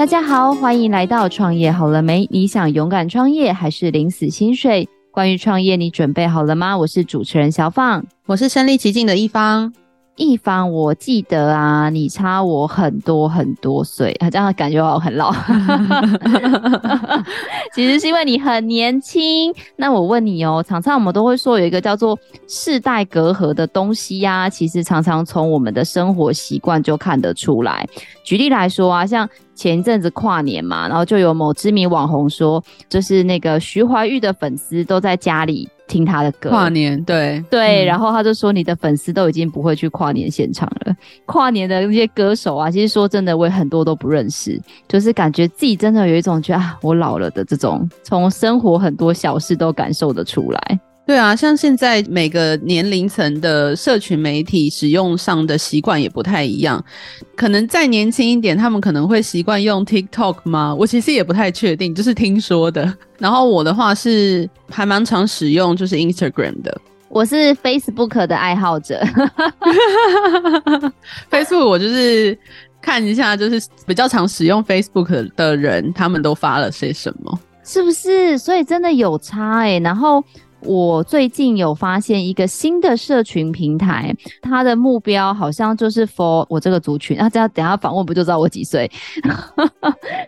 大家好，欢迎来到创业好了没？你想勇敢创业还是领死薪水？关于创业，你准备好了吗？我是主持人小放，我是身临其境的一方。一方，我记得啊，你差我很多很多岁，这样感觉我很老。其实是因为你很年轻。那我问你哦，常常我们都会说有一个叫做世代隔阂的东西呀、啊，其实常常从我们的生活习惯就看得出来。举例来说啊，像前一阵子跨年嘛，然后就有某知名网红说，就是那个徐怀钰的粉丝都在家里。听他的歌，跨年对对，然后他就说，你的粉丝都已经不会去跨年现场了。跨年的那些歌手啊，其实说真的，我也很多都不认识，就是感觉自己真的有一种觉得啊，我老了的这种，从生活很多小事都感受得出来。对啊，像现在每个年龄层的社群媒体使用上的习惯也不太一样，可能再年轻一点，他们可能会习惯用 TikTok 吗？我其实也不太确定，就是听说的。然后我的话是还蛮常使用，就是 Instagram 的。我是 Facebook 的爱好者，Facebook 我就是看一下，就是比较常使用 Facebook 的人，他们都发了些什么，是不是？所以真的有差哎、欸，然后。我最近有发现一个新的社群平台，它的目标好像就是 for 我这个族群。那、啊、这样等下访问不就知道我几岁？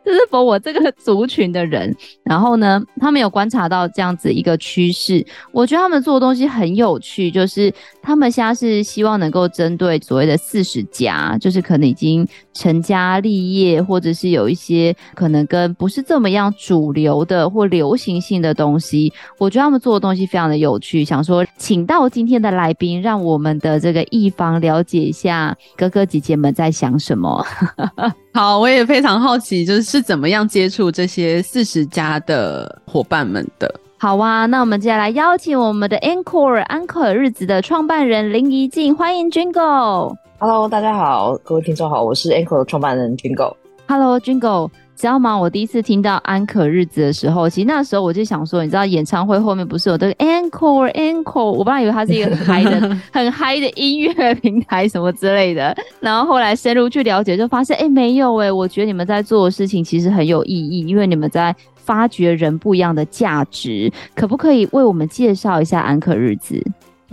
就是 for 我这个族群的人。然后呢，他们有观察到这样子一个趋势，我觉得他们做的东西很有趣，就是他们现在是希望能够针对所谓的四十加，就是可能已经成家立业，或者是有一些可能跟不是这么样主流的或流行性的东西。我觉得他们做的东西。非常的有趣，想说请到今天的来宾，让我们的这个一方了解一下哥哥姐姐们在想什么。好，我也非常好奇，就是是怎么样接触这些四十加的伙伴们的。好啊，那我们接下来邀请我们的 Anchor 安可儿日子的创办人林怡静，欢迎 Jingle。Hello，大家好，各位听众好，我是 Anchor 的创办人 Jingle。Hello，Jingle。知道吗？我第一次听到安可日子的时候，其实那时候我就想说，你知道演唱会后面不是有这个 Encore Encore？我本来以为它是一个很嗨的、很嗨的音乐平台什么之类的。然后后来深入去了解，就发现，哎、欸，没有哎、欸。我觉得你们在做的事情其实很有意义，因为你们在发掘人不一样的价值。可不可以为我们介绍一下安可日子？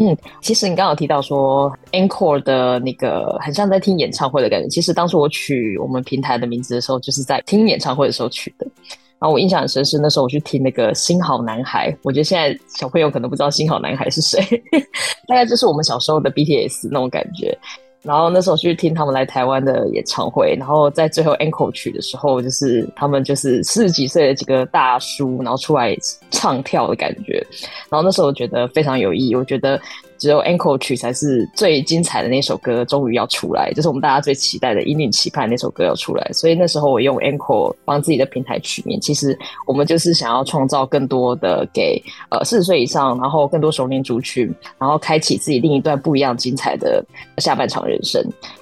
嗯，其实你刚刚有提到说 Encore 的那个很像在听演唱会的感觉。其实当初我取我们平台的名字的时候，就是在听演唱会的时候取的。然后我印象很深是那时候我去听那个新好男孩，我觉得现在小朋友可能不知道新好男孩是谁，大概就是我们小时候的 BTS 那种感觉。然后那时候去听他们来台湾的演唱会，然后在最后 encore 曲的时候，就是他们就是四十几岁的几个大叔，然后出来唱跳的感觉。然后那时候我觉得非常有意义，我觉得。只有 encore 曲才是最精彩的那首歌，终于要出来，就是我们大家最期待的、引领期盼那首歌要出来。所以那时候我用 encore 帮自己的平台取名，其实我们就是想要创造更多的给呃四十岁以上，然后更多熟龄族群，然后开启自己另一段不一样精彩的下半场人生。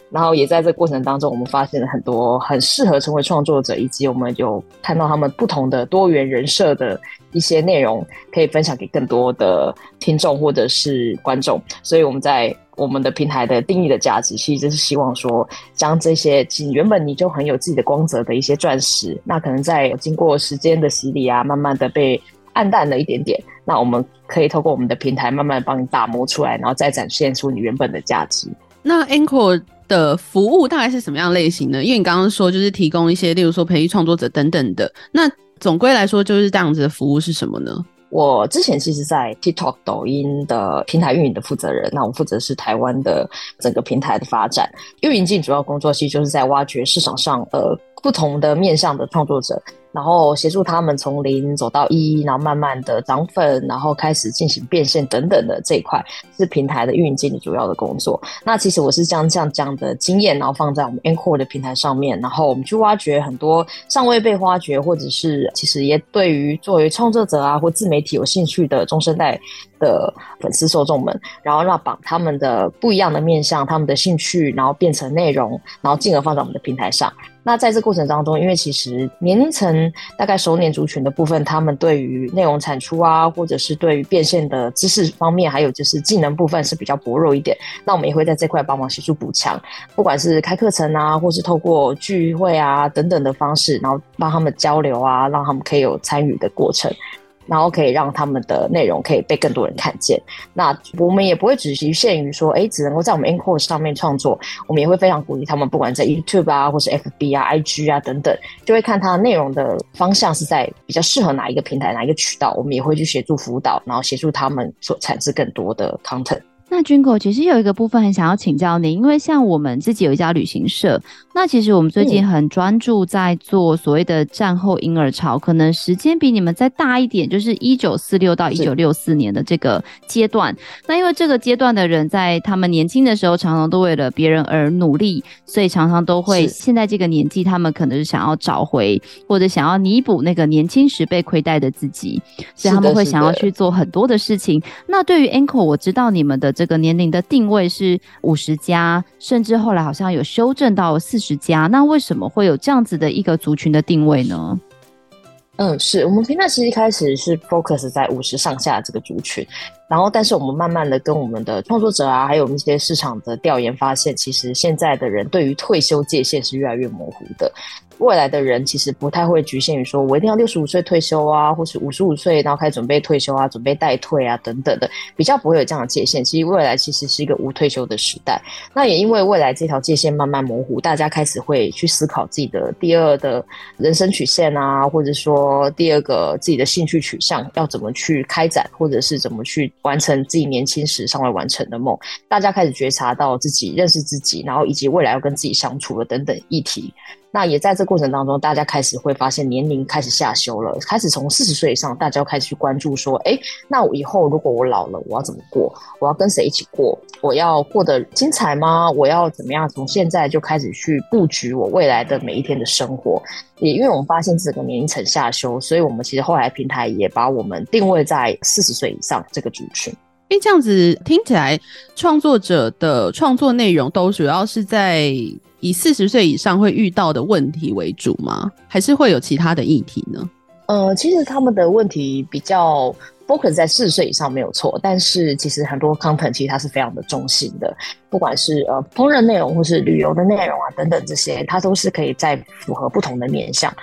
然后也在这个过程当中，我们发现了很多很适合成为创作者，以及我们有看到他们不同的多元人设的一些内容，可以分享给更多的听众或者是观众。所以我们在我们的平台的定义的价值，其实是希望说，将这些原本你就很有自己的光泽的一些钻石，那可能在经过时间的洗礼啊，慢慢的被暗淡了一点点，那我们可以透过我们的平台，慢慢帮你打磨出来，然后再展现出你原本的价值。那 Anchor 的服务大概是什么样类型呢？因为你刚刚说就是提供一些，例如说培育创作者等等的。那总归来说就是这样子的服务是什么呢？我之前其实，在 TikTok、抖音的平台运营的负责人，那我负责是台湾的整个平台的发展。运营进主要工作其实就是在挖掘市场上呃不同的面向的创作者。然后协助他们从零走到一，然后慢慢的涨粉，然后开始进行变现等等的这一块是平台的运营经理主要的工作。那其实我是将这样这样的经验，然后放在我们 a n c o r e 的平台上面，然后我们去挖掘很多尚未被挖掘，或者是其实也对于作为创作者啊或自媒体有兴趣的中生代的粉丝受众们，然后让把他们的不一样的面向、他们的兴趣，然后变成内容，然后进而放在我们的平台上。那在这过程当中，因为其实年龄层大概熟年族群的部分，他们对于内容产出啊，或者是对于变现的知识方面，还有就是技能部分是比较薄弱一点。那我们也会在这块帮忙协助补强，不管是开课程啊，或是透过聚会啊等等的方式，然后帮他们交流啊，让他们可以有参与的过程。然后可以让他们的内容可以被更多人看见。那我们也不会只局限于说，哎，只能够在我们 anCore 上面创作。我们也会非常鼓励他们，不管在 YouTube 啊，或是 FB 啊、IG 啊等等，就会看它的内容的方向是在比较适合哪一个平台、哪一个渠道。我们也会去协助辅导，然后协助他们所产生更多的 content。那 Jingle 其实有一个部分很想要请教你，因为像我们自己有一家旅行社，那其实我们最近很专注在做所谓的战后婴儿潮，可能时间比你们再大一点，就是一九四六到一九六四年的这个阶段。那因为这个阶段的人在他们年轻的时候，常常都为了别人而努力，所以常常都会现在这个年纪，他们可能是想要找回或者想要弥补那个年轻时被亏待的自己，所以他们会想要去做很多的事情。那对于 anCore，我知道你们的。这个年龄的定位是五十加，甚至后来好像有修正到四十加。那为什么会有这样子的一个族群的定位呢？嗯，是我们平台其实一开始是 focus 在五十上下这个族群，然后但是我们慢慢的跟我们的创作者啊，还有一些市场的调研发现，其实现在的人对于退休界限是越来越模糊的。未来的人其实不太会局限于说，我一定要六十五岁退休啊，或是五十五岁然后开始准备退休啊，准备待退啊等等的，比较不会有这样的界限。其实未来其实是一个无退休的时代。那也因为未来这条界限慢慢模糊，大家开始会去思考自己的第二的人生曲线啊，或者说第二个自己的兴趣取向要怎么去开展，或者是怎么去完成自己年轻时尚未完成的梦。大家开始觉察到自己认识自己，然后以及未来要跟自己相处的等等议题。那也在这过程当中，大家开始会发现年龄开始下修了，开始从四十岁以上，大家开始去关注说，哎，那我以后如果我老了，我要怎么过？我要跟谁一起过？我要过得精彩吗？我要怎么样？从现在就开始去布局我未来的每一天的生活。也因为我们发现这个年龄层下修，所以我们其实后来平台也把我们定位在四十岁以上这个族群。哎，这样子听起来，创作者的创作内容都主要是在。以四十岁以上会遇到的问题为主吗？还是会有其他的议题呢？呃，其实他们的问题比较 focus 在四十岁以上没有错，但是其实很多 content 其实它是非常的中性的，不管是呃烹饪内容或是旅游的内容啊等等这些，它都是可以在符合不同的面向。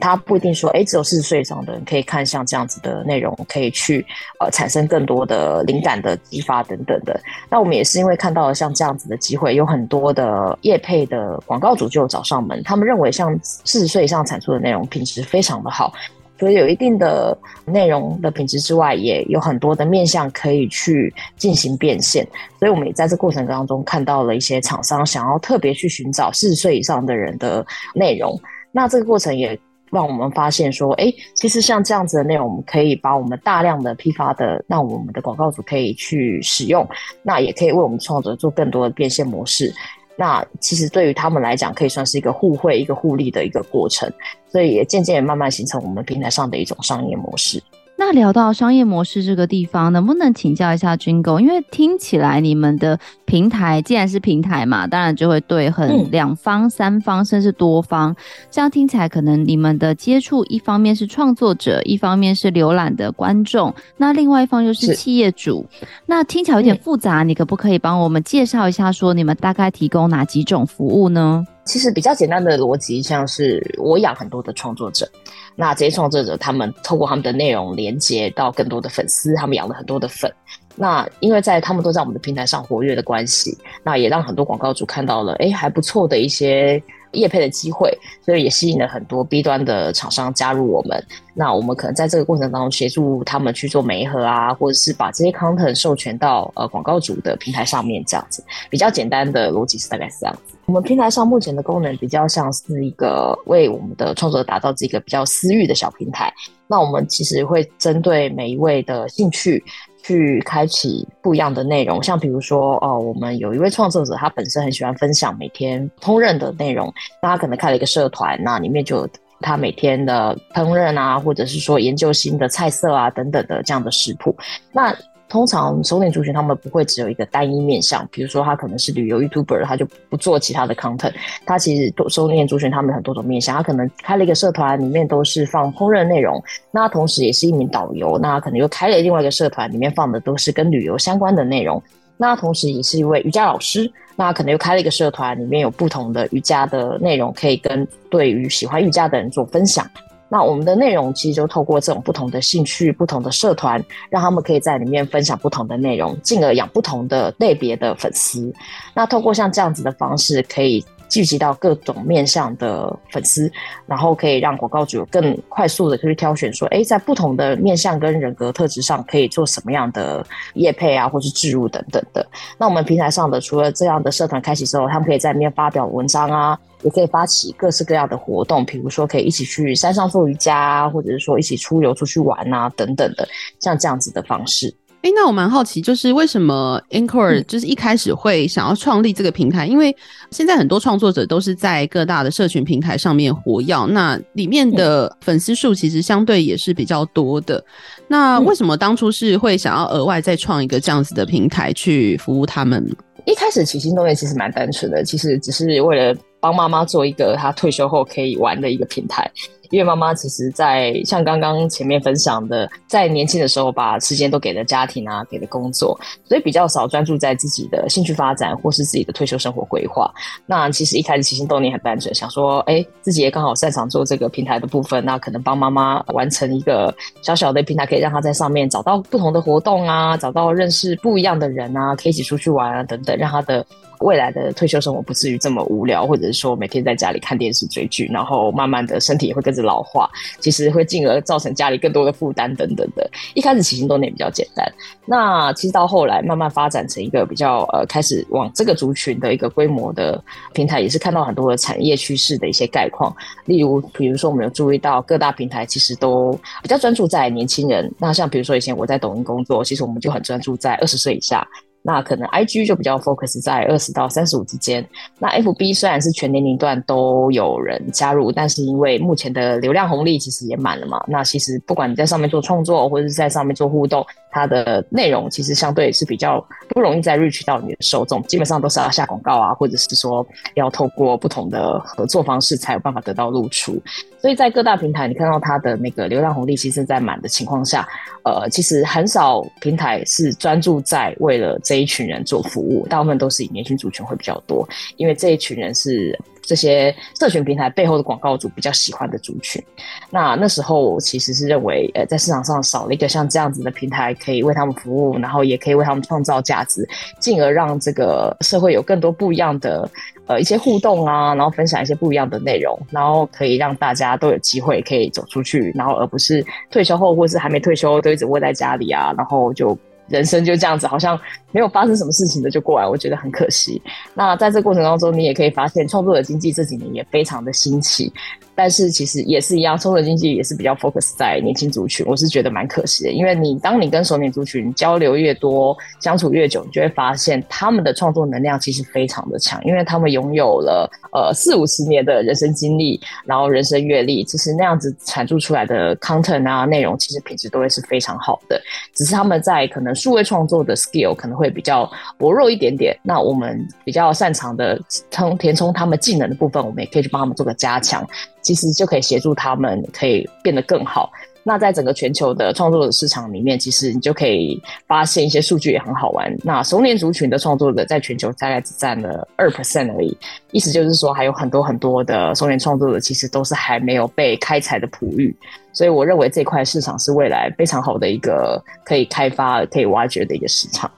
他不一定说，哎，只有四十岁以上的人可以看像这样子的内容，可以去呃产生更多的灵感的激发等等的。那我们也是因为看到了像这样子的机会，有很多的业配的广告主就找上门，他们认为像四十岁以上产出的内容品质非常的好，所以有一定的内容的品质之外，也有很多的面向可以去进行变现。所以我们也在这过程当中看到了一些厂商想要特别去寻找四十岁以上的人的内容。那这个过程也。让我们发现说，哎，其实像这样子的内容，我们可以把我们大量的批发的，让我们的广告主可以去使用，那也可以为我们创作者做更多的变现模式。那其实对于他们来讲，可以算是一个互惠、一个互利的一个过程，所以也渐渐也慢慢形成我们平台上的一种商业模式。那聊到商业模式这个地方，能不能请教一下 Jingle？因为听起来你们的平台既然是平台嘛，当然就会对很两方、嗯、三方甚至多方。这样听起来，可能你们的接触一方面是创作者，一方面是浏览的观众，那另外一方又是企业主。那听起来有点复杂，嗯、你可不可以帮我们介绍一下，说你们大概提供哪几种服务呢？其实比较简单的逻辑，像是我养很多的创作者，那这些创作者他们透过他们的内容连接到更多的粉丝，他们养了很多的粉。那因为在他们都在我们的平台上活跃的关系，那也让很多广告主看到了，哎，还不错的一些。业配的机会，所以也吸引了很多 B 端的厂商加入我们。那我们可能在这个过程当中协助他们去做媒合啊，或者是把这些 content 授权到呃广告主的平台上面，这样子比较简单的逻辑是大概是这样子。我们平台上目前的功能比较像是一个为我们的创作者打造这个比较私域的小平台。那我们其实会针对每一位的兴趣。去开启不一样的内容，像比如说，哦，我们有一位创作者，他本身很喜欢分享每天烹饪的内容，那他可能开了一个社团，那里面就有他每天的烹饪啊，或者是说研究新的菜色啊等等的这样的食谱。那通常熟年族群他们不会只有一个单一面向，比如说他可能是旅游 YouTuber，他就不做其他的 content。他其实熟年族群他们很多种面向，他可能开了一个社团，里面都是放烹饪内容，那同时也是一名导游，那可能又开了另外一个社团，里面放的都是跟旅游相关的内容。那同时也是一位瑜伽老师，那可能又开了一个社团，里面有不同的瑜伽的内容，可以跟对于喜欢瑜伽的人做分享。那我们的内容其实就透过这种不同的兴趣、不同的社团，让他们可以在里面分享不同的内容，进而养不同的类别的粉丝。那透过像这样子的方式，可以。聚集到各种面向的粉丝，然后可以让广告主更快速的去挑选，说，哎，在不同的面向跟人格特质上，可以做什么样的业配啊，或是置入等等的。那我们平台上的除了这样的社团开启之后，他们可以在里面发表文章啊，也可以发起各式各样的活动，比如说可以一起去山上做瑜伽，或者是说一起出游出去玩啊，等等的，像这样子的方式。哎、欸，那我蛮好奇，就是为什么 Anchor 就是一开始会想要创立这个平台？嗯、因为现在很多创作者都是在各大的社群平台上面活跃，那里面的粉丝数其实相对也是比较多的。那为什么当初是会想要额外再创一个这样子的平台去服务他们？一开始起心动念其实蛮单纯的，其实只是为了帮妈妈做一个她退休后可以玩的一个平台。因为妈妈其实，在像刚刚前面分享的，在年轻的时候把时间都给了家庭啊，给了工作，所以比较少专注在自己的兴趣发展或是自己的退休生活规划。那其实一开始起心动念很单纯，想说，哎，自己也刚好擅长做这个平台的部分，那可能帮妈妈完成一个小小的平台，可以让她在上面找到不同的活动啊，找到认识不一样的人啊，可以一起出去玩啊，等等，让她的。未来的退休生活不至于这么无聊，或者是说每天在家里看电视追剧，然后慢慢的身体也会跟着老化，其实会进而造成家里更多的负担等等的。一开始起心动念比较简单，那其实到后来慢慢发展成一个比较呃开始往这个族群的一个规模的平台，也是看到很多的产业趋势的一些概况。例如，比如说我们有注意到各大平台其实都比较专注在年轻人。那像比如说以前我在抖音工作，其实我们就很专注在二十岁以下。那可能 I G 就比较 focus 在二十到三十五之间。那 F B 虽然是全年龄段都有人加入，但是因为目前的流量红利其实也满了嘛。那其实不管你在上面做创作，或者是在上面做互动，它的内容其实相对是比较不容易再 reach 到你的受众，基本上都是要下广告啊，或者是说要透过不同的合作方式才有办法得到露出。所以在各大平台，你看到它的那个流量红利其实在满的情况下，呃，其实很少平台是专注在为了这一群人做服务，大部分都是以年轻族群会比较多，因为这一群人是这些社群平台背后的广告主比较喜欢的族群。那那时候我其实是认为，呃，在市场上少了一个像这样子的平台，可以为他们服务，然后也可以为他们创造价值，进而让这个社会有更多不一样的。呃，一些互动啊，然后分享一些不一样的内容，然后可以让大家都有机会可以走出去，然后而不是退休后或是还没退休都一直窝在家里啊，然后就人生就这样子，好像没有发生什么事情的就过来，我觉得很可惜。那在这过程当中，你也可以发现创作者经济这几年也非常的兴起。但是其实也是一样，创作经济也是比较 focus 在年轻族群，我是觉得蛮可惜的。因为你当你跟熟年族群交流越多，相处越久，你就会发现他们的创作能量其实非常的强，因为他们拥有了呃四五十年的人生经历，然后人生阅历，其实那样子产出出来的 content 啊内容，其实品质都会是非常好的。只是他们在可能数位创作的 skill 可能会比较薄弱一点点。那我们比较擅长的充填充他们技能的部分，我们也可以去帮他们做个加强。其实就可以协助他们，可以变得更好。那在整个全球的创作者市场里面，其实你就可以发现一些数据也很好玩。那熟年族群的创作者在全球大概只占了二 percent 而已，意思就是说还有很多很多的熟年创作者其实都是还没有被开采的璞玉。所以我认为这块市场是未来非常好的一个可以开发、可以挖掘的一个市场。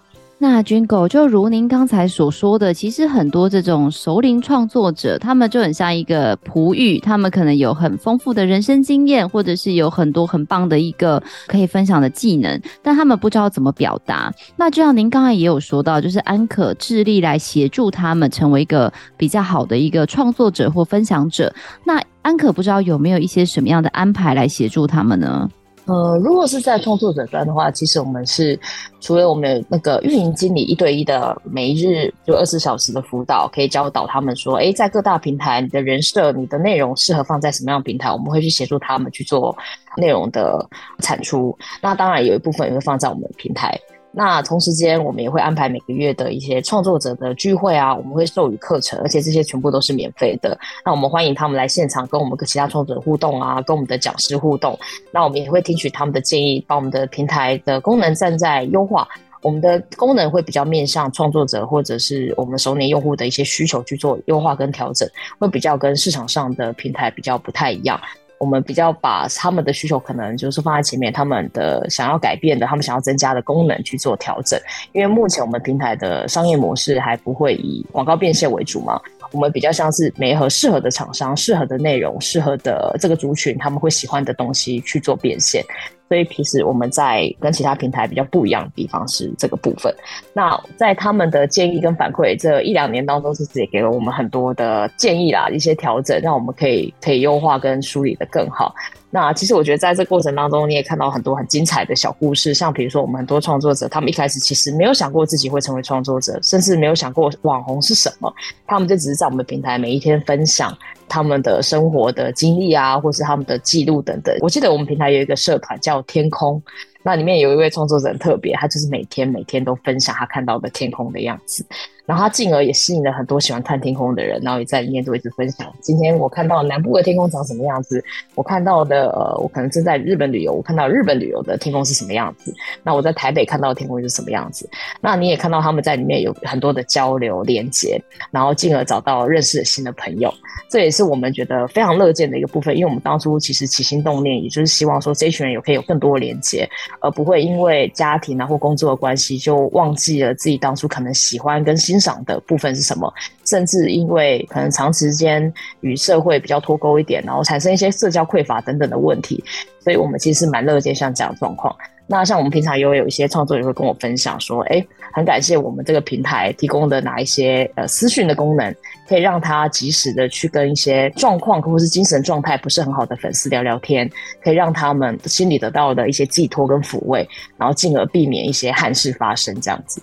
那军狗就如您刚才所说的，其实很多这种熟龄创作者，他们就很像一个璞玉，他们可能有很丰富的人生经验，或者是有很多很棒的一个可以分享的技能，但他们不知道怎么表达。那就像您刚才也有说到，就是安可致力来协助他们成为一个比较好的一个创作者或分享者。那安可不知道有没有一些什么样的安排来协助他们呢？呃，如果是在创作者端的话，其实我们是除了我们那个运营经理一对一的每一日就二十小时的辅导，可以教导他们说，诶，在各大平台，你的人设、你的内容适合放在什么样的平台，我们会去协助他们去做内容的产出。那当然有一部分也会放在我们平台。那同时间，我们也会安排每个月的一些创作者的聚会啊，我们会授予课程，而且这些全部都是免费的。那我们欢迎他们来现场跟我们跟其他创作者互动啊，跟我们的讲师互动。那我们也会听取他们的建议，把我们的平台的功能站在优化。我们的功能会比较面向创作者或者是我们熟年用户的一些需求去做优化跟调整，会比较跟市场上的平台比较不太一样。我们比较把他们的需求可能就是放在前面，他们的想要改变的，他们想要增加的功能去做调整。因为目前我们平台的商业模式还不会以广告变现为主嘛，我们比较像是每合适合的厂商、适合的内容、适合的这个族群，他们会喜欢的东西去做变现。所以其实我们在跟其他平台比较不一样的地方是这个部分。那在他们的建议跟反馈这一两年当中，其实也给了我们很多的建议啦，一些调整，让我们可以可以优化跟梳理得更好。那其实我觉得在这过程当中，你也看到很多很精彩的小故事，像比如说我们很多创作者，他们一开始其实没有想过自己会成为创作者，甚至没有想过网红是什么，他们就只是在我们的平台每一天分享他们的生活的经历啊，或是他们的记录等等。我记得我们平台有一个社团叫天空。那里面有一位创作者很特别，他就是每天每天都分享他看到的天空的样子，然后他进而也吸引了很多喜欢看天空的人，然后也在里面都一直分享。今天我看到南部的天空长什么样子，我看到的呃，我可能正在日本旅游，我看到日本旅游的天空是什么样子，那我在台北看到的天空是什么样子。那你也看到他们在里面有很多的交流连接，然后进而找到认识了新的朋友，这也是我们觉得非常乐见的一个部分，因为我们当初其实起心动念，也就是希望说这一群人有可以有更多连接。而不会因为家庭啊或工作的关系，就忘记了自己当初可能喜欢跟欣赏的部分是什么，甚至因为可能长时间与社会比较脱钩一点，然后产生一些社交匮乏等等的问题，所以我们其实蛮乐见像这样的状况。那像我们平常也有有一些创作者会跟我分享说，哎，很感谢我们这个平台提供的哪一些呃私讯的功能，可以让他及时的去跟一些状况或者是精神状态不是很好的粉丝聊聊天，可以让他们心里得到的一些寄托跟抚慰，然后进而避免一些憾事发生这样子。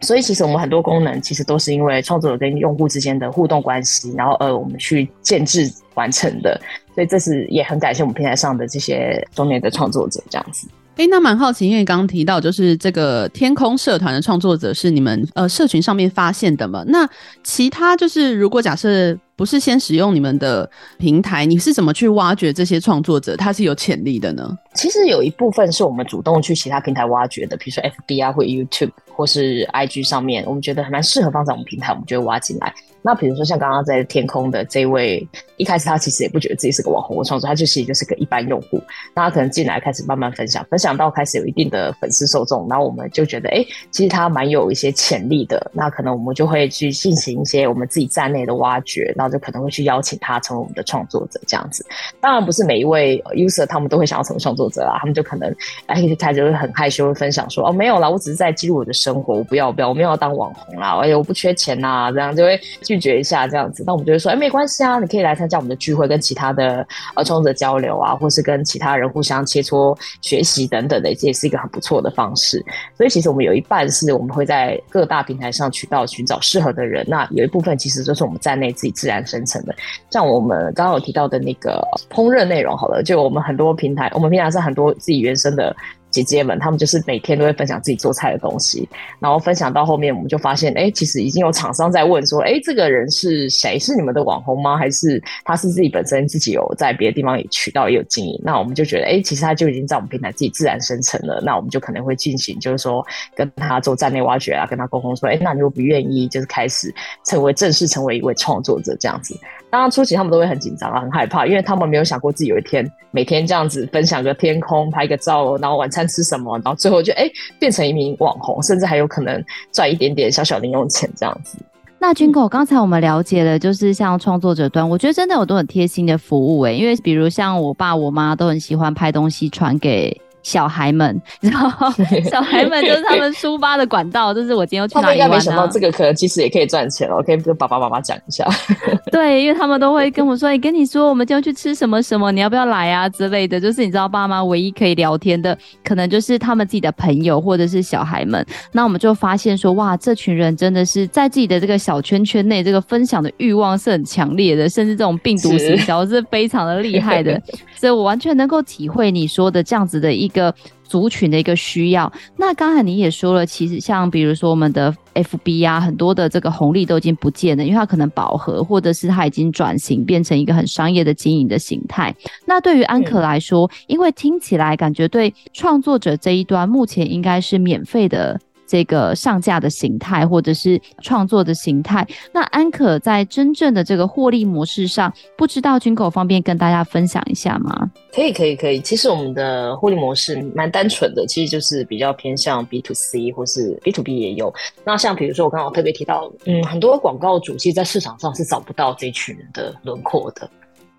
所以其实我们很多功能其实都是因为创作者跟用户之间的互动关系，然后呃我们去建制完成的。所以这是也很感谢我们平台上的这些中年的创作者这样子。哎，那蛮好奇，因为刚刚提到就是这个天空社团的创作者是你们呃社群上面发现的嘛？那其他就是如果假设不是先使用你们的平台，你是怎么去挖掘这些创作者？他是有潜力的呢？其实有一部分是我们主动去其他平台挖掘的，比如说 FB 啊，或 YouTube 或是 IG 上面，我们觉得还蛮适合放在我们平台，我们就会挖进来。那比如说像刚刚在天空的这位，一开始他其实也不觉得自己是个网红的创作，他就其实就是个一般用户。那他可能进来开始慢慢分享，分享到开始有一定的粉丝受众，然后我们就觉得，哎，其实他蛮有一些潜力的。那可能我们就会去进行一些我们自己站内的挖掘，然后就可能会去邀请他成为我们的创作者这样子。当然不是每一位 user 他们都会想要成为创作者啦，他们就可能哎一开始就会很害羞，分享说，哦没有啦，我只是在记录我的生活，我不要不要，我没有要当网红啦，哎我不缺钱呐、这样就会。拒绝一下这样子，那我们就会说，哎，没关系啊，你可以来参加我们的聚会，跟其他的呃创作者交流啊，或是跟其他人互相切磋学习等等的，这也是一个很不错的方式。所以其实我们有一半是我们会在各大平台上渠道寻找适合的人，那有一部分其实就是我们站内自己自然生成的，像我们刚刚有提到的那个烹饪内容，好了，就我们很多平台，我们平台上很多自己原生的。姐姐们，她们就是每天都会分享自己做菜的东西，然后分享到后面，我们就发现，哎，其实已经有厂商在问说，哎，这个人是谁？是你们的网红吗？还是他是自己本身自己有在别的地方也渠道也有经营？那我们就觉得，哎，其实他就已经在我们平台自己自然生成了。那我们就可能会进行，就是说跟他做站内挖掘啊，跟他沟通说，哎，那你如果不愿意，就是开始成为正式成为一位创作者这样子。当然初期他们都会很紧张啊，很害怕，因为他们没有想过自己有一天每天这样子分享个天空，拍个照，然后晚餐吃什么，然后最后就哎变成一名网红，甚至还有可能赚一点点小小零用钱这样子。那军狗，刚才我们了解了，就是像创作者端，我觉得真的有都很贴心的服务诶，因为比如像我爸我妈都很喜欢拍东西传给。小孩们，然 后 小孩们就是他们出发的管道，就是我今天要去哪里玩啊。他们应该没想到这个可能其实也可以赚钱哦，我可以跟爸爸妈妈讲一下。对，因为他们都会跟我说：“哎，跟你说，我们今天去吃什么什么，你要不要来啊？”之类的。就是你知道，爸妈唯一可以聊天的，可能就是他们自己的朋友或者是小孩们。那我们就发现说，哇，这群人真的是在自己的这个小圈圈内，这个分享的欲望是很强烈的，甚至这种病毒行销是非常的厉害的。所以我完全能够体会你说的这样子的一个族群的一个需要。那刚才你也说了，其实像比如说我们的 FB 啊，很多的这个红利都已经不见了，因为它可能饱和，或者是它已经转型变成一个很商业的经营的形态。那对于安可来说，因为听起来感觉对创作者这一端目前应该是免费的。这个上架的形态，或者是创作的形态，那安可在真正的这个获利模式上，不知道 Jingle 方便跟大家分享一下吗？可以，可以，可以。其实我们的获利模式蛮单纯的，其实就是比较偏向 B to C 或是 B to B 也有。那像比如说我刚刚特别提到，嗯，很多广告主其实在市场上是找不到这群人的轮廓的，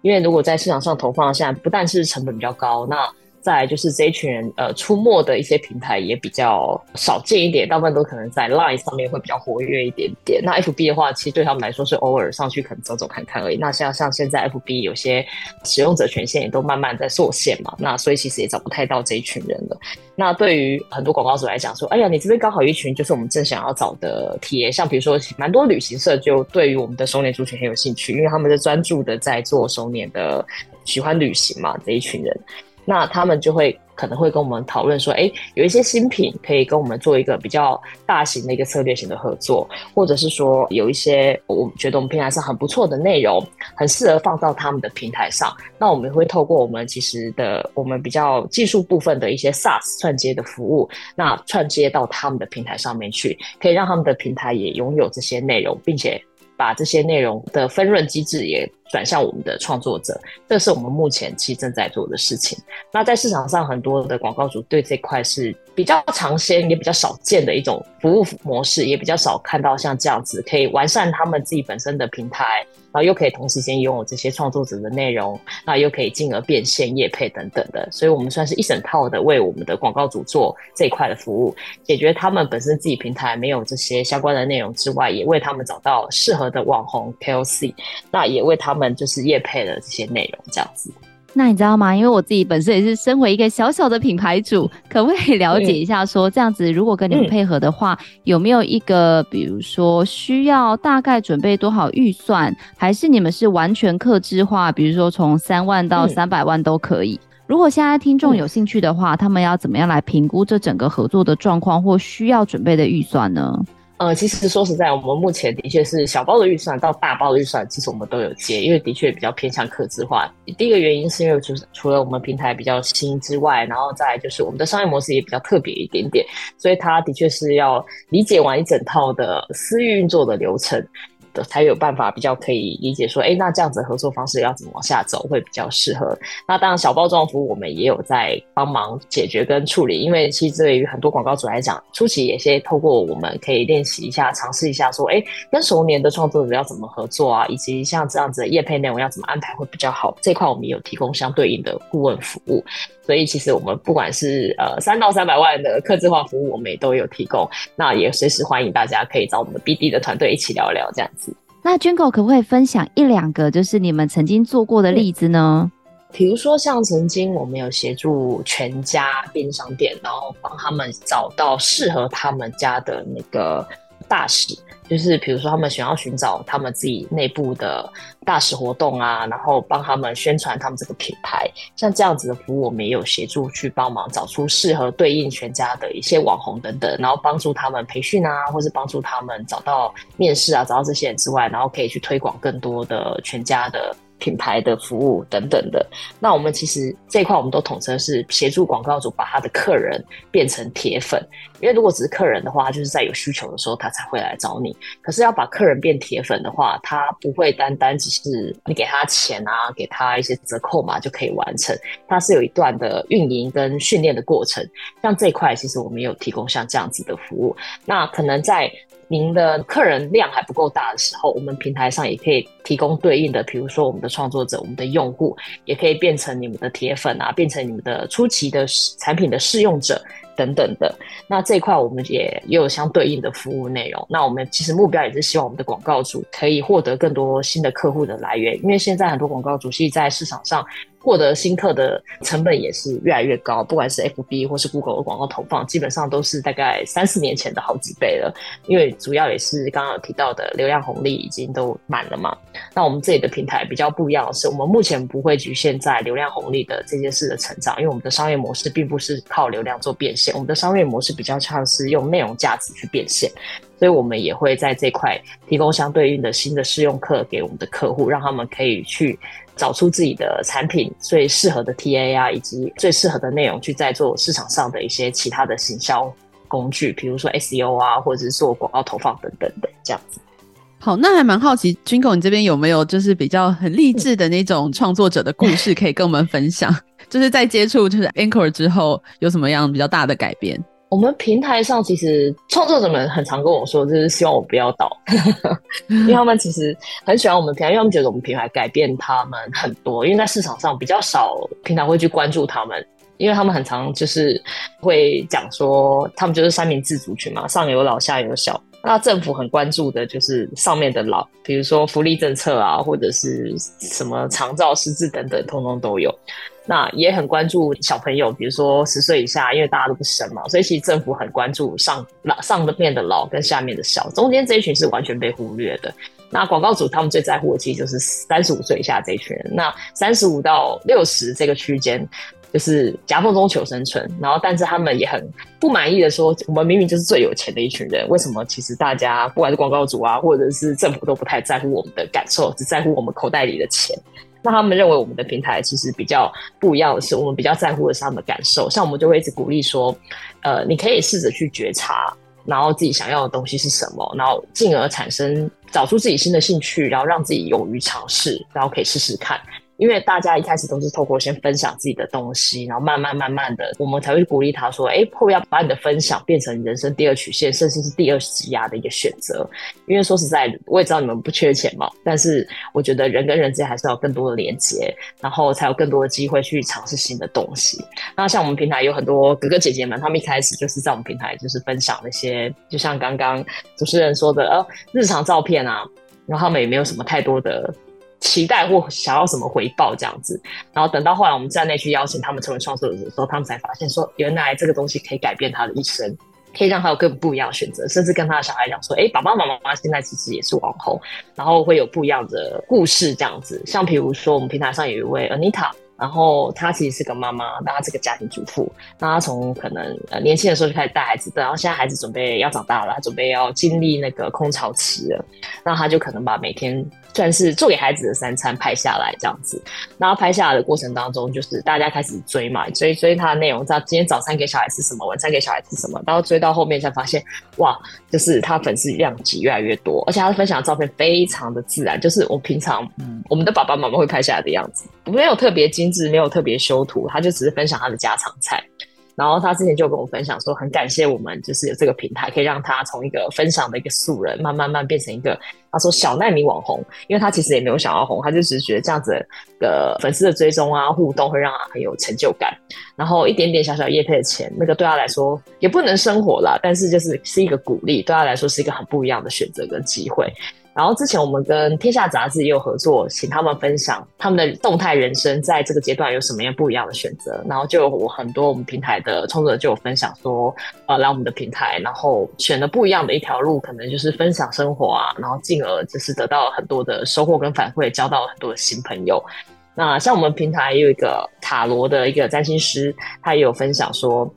因为如果在市场上投放，现在不但是成本比较高，那再就是这一群人，呃，出没的一些平台也比较少见一点，大部分都可能在 Line 上面会比较活跃一点点。那 FB 的话，其实对他们来说是偶尔上去可能走走看看而已。那像像现在 FB 有些使用者权限也都慢慢在缩限嘛，那所以其实也找不太到这一群人了。那对于很多广告主来讲说，哎呀，你这边刚好一群就是我们正想要找的 TA，像比如说蛮多旅行社就对于我们的熟年族群很有兴趣，因为他们是专注的在做熟年的喜欢旅行嘛，这一群人。那他们就会可能会跟我们讨论说，哎，有一些新品可以跟我们做一个比较大型的一个策略型的合作，或者是说有一些我觉得我们平台上很不错的内容，很适合放到他们的平台上。那我们会透过我们其实的我们比较技术部分的一些 SaaS 串接的服务，那串接到他们的平台上面去，可以让他们的平台也拥有这些内容，并且。把这些内容的分润机制也转向我们的创作者，这是我们目前其实正在做的事情。那在市场上，很多的广告主对这块是比较尝鲜，也比较少见的一种服务模式，也比较少看到像这样子可以完善他们自己本身的平台。然后又可以同时间拥有这些创作者的内容，那又可以进而变现、业配等等的，所以我们算是一整套的为我们的广告主做这一块的服务，解决他们本身自己平台没有这些相关的内容之外，也为他们找到适合的网红 KOC，那也为他们就是业配的这些内容，这样子。那你知道吗？因为我自己本身也是身为一个小小的品牌主，可不可以了解一下说，说这样子如果跟你们配合的话，嗯、有没有一个比如说需要大概准备多少预算，还是你们是完全客制化？比如说从三万到三百万都可以。嗯、如果现在听众有兴趣的话，他们要怎么样来评估这整个合作的状况或需要准备的预算呢？呃，其实说实在，我们目前的确是小包的预算到大包的预算，其实我们都有接，因为的确比较偏向客制化。第一个原因是因为除除了我们平台比较新之外，然后再就是我们的商业模式也比较特别一点点，所以它的确是要理解完一整套的私域运作的流程。才有办法比较可以理解说，哎，那这样子的合作方式要怎么往下走会比较适合？那当然，小包装服务我们也有在帮忙解决跟处理，因为其实对于很多广告主来讲，初期也先透过我们可以练习一下，尝试一下说，哎，跟熟年的创作者要怎么合作啊，以及像这样子的业配内容要怎么安排会比较好。这块我们有提供相对应的顾问服务。所以其实我们不管是呃三到三百万的客制化服务，我们也都有提供。那也随时欢迎大家可以找我们 BD 的团队一起聊聊这样子。那 Jingle 可不可以分享一两个就是你们曾经做过的例子呢？比如说像曾经我们有协助全家便利商店，然后帮他们找到适合他们家的那个大使。就是比如说，他们想要寻找他们自己内部的大使活动啊，然后帮他们宣传他们这个品牌，像这样子的服务，我们也有协助去帮忙找出适合对应全家的一些网红等等，然后帮助他们培训啊，或是帮助他们找到面试啊，找到这些人之外，然后可以去推广更多的全家的。品牌的服务等等的，那我们其实这一块我们都统称是协助广告主把他的客人变成铁粉，因为如果只是客人的话，就是在有需求的时候他才会来找你。可是要把客人变铁粉的话，他不会单单只是你给他钱啊，给他一些折扣嘛就可以完成，它是有一段的运营跟训练的过程。像这一块，其实我们有提供像这样子的服务，那可能在。您的客人量还不够大的时候，我们平台上也可以提供对应的，比如说我们的创作者、我们的用户，也可以变成你们的铁粉啊，变成你们的初期的产品的试用者等等的。那这一块我们也也有相对应的服务内容。那我们其实目标也是希望我们的广告主可以获得更多新的客户的来源，因为现在很多广告主其实在市场上获得新客的成本也是越来越高，不管是 FB 或是 Google 的广告投放，基本上都是大概三四年前的好几倍了。因为主要也是刚刚有提到的流量红利已经都满了嘛。那我们这里的平台比较不一样的是，我们目前不会局限在流量红利的这件事的成长，因为我们的商业模式并不是靠流量做变现，我们的商业模式比较像是用内容价值去变现。所以我们也会在这块提供相对应的新的试用课给我们的客户，让他们可以去找出自己的产品最适合的 TA 啊，以及最适合的内容，去再做市场上的一些其他的行销工具，比如说 SEO 啊，或者是做广告投放等等的这样子。好，那还蛮好奇，Jingle，你这边有没有就是比较很励志的那种创作者的故事可以跟我们分享？就是在接触就是 Anchor 之后，有什么样比较大的改变？我们平台上其实创作者们很常跟我说，就是希望我不要倒，因为他们其实很喜欢我们平台，因为他们觉得我们平台改变他们很多。因为在市场上比较少平台会去关注他们，因为他们很常就是会讲说，他们就是三明治族群嘛，上有老下有小。那政府很关注的就是上面的老，比如说福利政策啊，或者是什么长照、失智等等，通通都有。那也很关注小朋友，比如说十岁以下，因为大家都不生嘛，所以其实政府很关注上老上的面的老跟下面的小，中间这一群是完全被忽略的。那广告主他们最在乎的其实就是三十五岁以下这一群人，那三十五到六十这个区间就是夹缝中求生存，然后但是他们也很不满意的说，我们明明就是最有钱的一群人，为什么其实大家不管是广告主啊，或者是政府都不太在乎我们的感受，只在乎我们口袋里的钱？那他们认为我们的平台其实比较不一样的是，我们比较在乎的是他们的感受。像我们就会一直鼓励说，呃，你可以试着去觉察，然后自己想要的东西是什么，然后进而产生找出自己新的兴趣，然后让自己勇于尝试，然后可以试试看。因为大家一开始都是透过先分享自己的东西，然后慢慢慢慢的，我们才会鼓励他说：“哎，会不会要把你的分享变成人生第二曲线，甚至是第二职涯的一个选择？”因为说实在，我也知道你们不缺钱嘛，但是我觉得人跟人之间还是要更多的连接，然后才有更多的机会去尝试新的东西。那像我们平台有很多哥哥姐姐们，他们一开始就是在我们平台就是分享那些，就像刚刚主持人说的，呃，日常照片啊，然后他们也没有什么太多的。期待或想要什么回报这样子，然后等到后来我们站内去邀请他们成为创作者的时候，他们才发现说，原来这个东西可以改变他的一生，可以让他有更不一样的选择，甚至跟他的小孩讲说，哎，爸爸妈妈妈现在其实也是网红，然后会有不一样的故事这样子。像比如说我们平台上有一位 Anita，然后她其实是个妈妈，那她是个家庭主妇，那她从可能呃年轻的时候就开始带孩子，然后现在孩子准备要长大了，她准备要经历那个空巢期了，那她就可能把每天。算是做给孩子的三餐拍下来这样子，然后拍下来的过程当中，就是大家开始追嘛，追追他的内容，知道今天早餐给小孩吃什么，晚餐给小孩吃什么，然后追到后面才发现，哇，就是他粉丝量级越来越多，而且他分享的照片非常的自然，就是我平常嗯我们的爸爸妈妈会拍下来的样子，没有特别精直，没有特别修图，他就只是分享他的家常菜。然后他之前就跟我分享说，很感谢我们，就是有这个平台，可以让他从一个分享的一个素人，慢慢慢变成一个他说小奈米网红。因为他其实也没有想要红，他就只是觉得这样子的粉丝的追踪啊、互动会让他很有成就感。然后一点点小小业配的钱，那个对他来说也不能生活啦，但是就是是一个鼓励，对他来说是一个很不一样的选择跟机会。然后之前我们跟天下杂志也有合作，请他们分享他们的动态人生，在这个阶段有什么样不一样的选择。然后就有我很多我们平台的创作者就有分享说，呃，来我们的平台，然后选了不一样的一条路，可能就是分享生活啊，然后进而就是得到了很多的收获跟反馈，交到了很多的新朋友。那像我们平台也有一个塔罗的一个占星师，他也有分享说。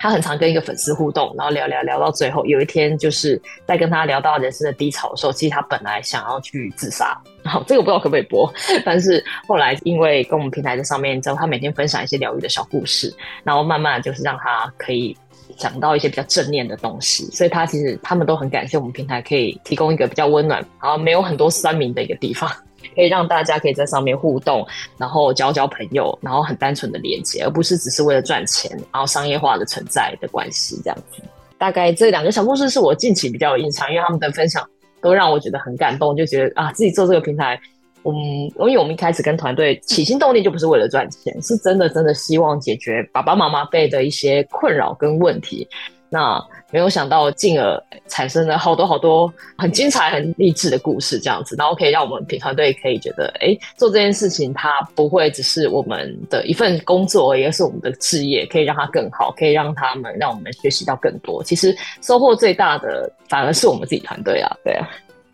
他很常跟一个粉丝互动，然后聊聊聊到最后，有一天就是在跟他聊到人生的低潮的时候，其实他本来想要去自杀，然后这个不知道可不可以播，但是后来因为跟我们平台在上面之后，他每天分享一些疗愈的小故事，然后慢慢就是让他可以想到一些比较正念的东西，所以他其实他们都很感谢我们平台可以提供一个比较温暖，然后没有很多酸民的一个地方。可以让大家可以在上面互动，然后交交朋友，然后很单纯的连接，而不是只是为了赚钱，然后商业化的存在的关系这样子。大概这两个小故事是我近期比较有印象，因为他们的分享都让我觉得很感动，就觉得啊，自己做这个平台，嗯，因为我们一开始跟团队起心动念就不是为了赚钱，是真的真的希望解决爸爸妈妈辈的一些困扰跟问题。那没有想到，进而产生了好多好多很精彩、很励志的故事，这样子，然后可以让我们品团队可以觉得，哎，做这件事情它不会只是我们的一份工作，而是我们的事业，可以让它更好，可以让他们让我们学习到更多。其实收获最大的反而是我们自己团队啊，对啊。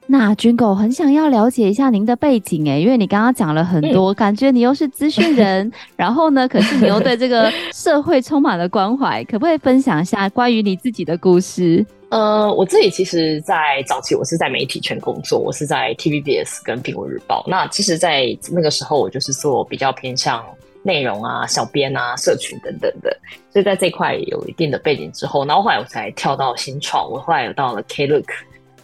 那 Jingle 很想要了解一下您的背景诶，因为你刚刚讲了很多，嗯、感觉你又是资讯人，然后呢，可是你又对这个社会充满了关怀，可不可以分享一下关于你自己的故事？呃，我自己其实，在早期我是在媒体圈工作，我是在 TVBS 跟苹果日报。那其实，在那个时候，我就是做比较偏向内容啊、小编啊、社群等等的，所以在这块有一定的背景之后，然后后来我才跳到新创，我后来有到了 Klook。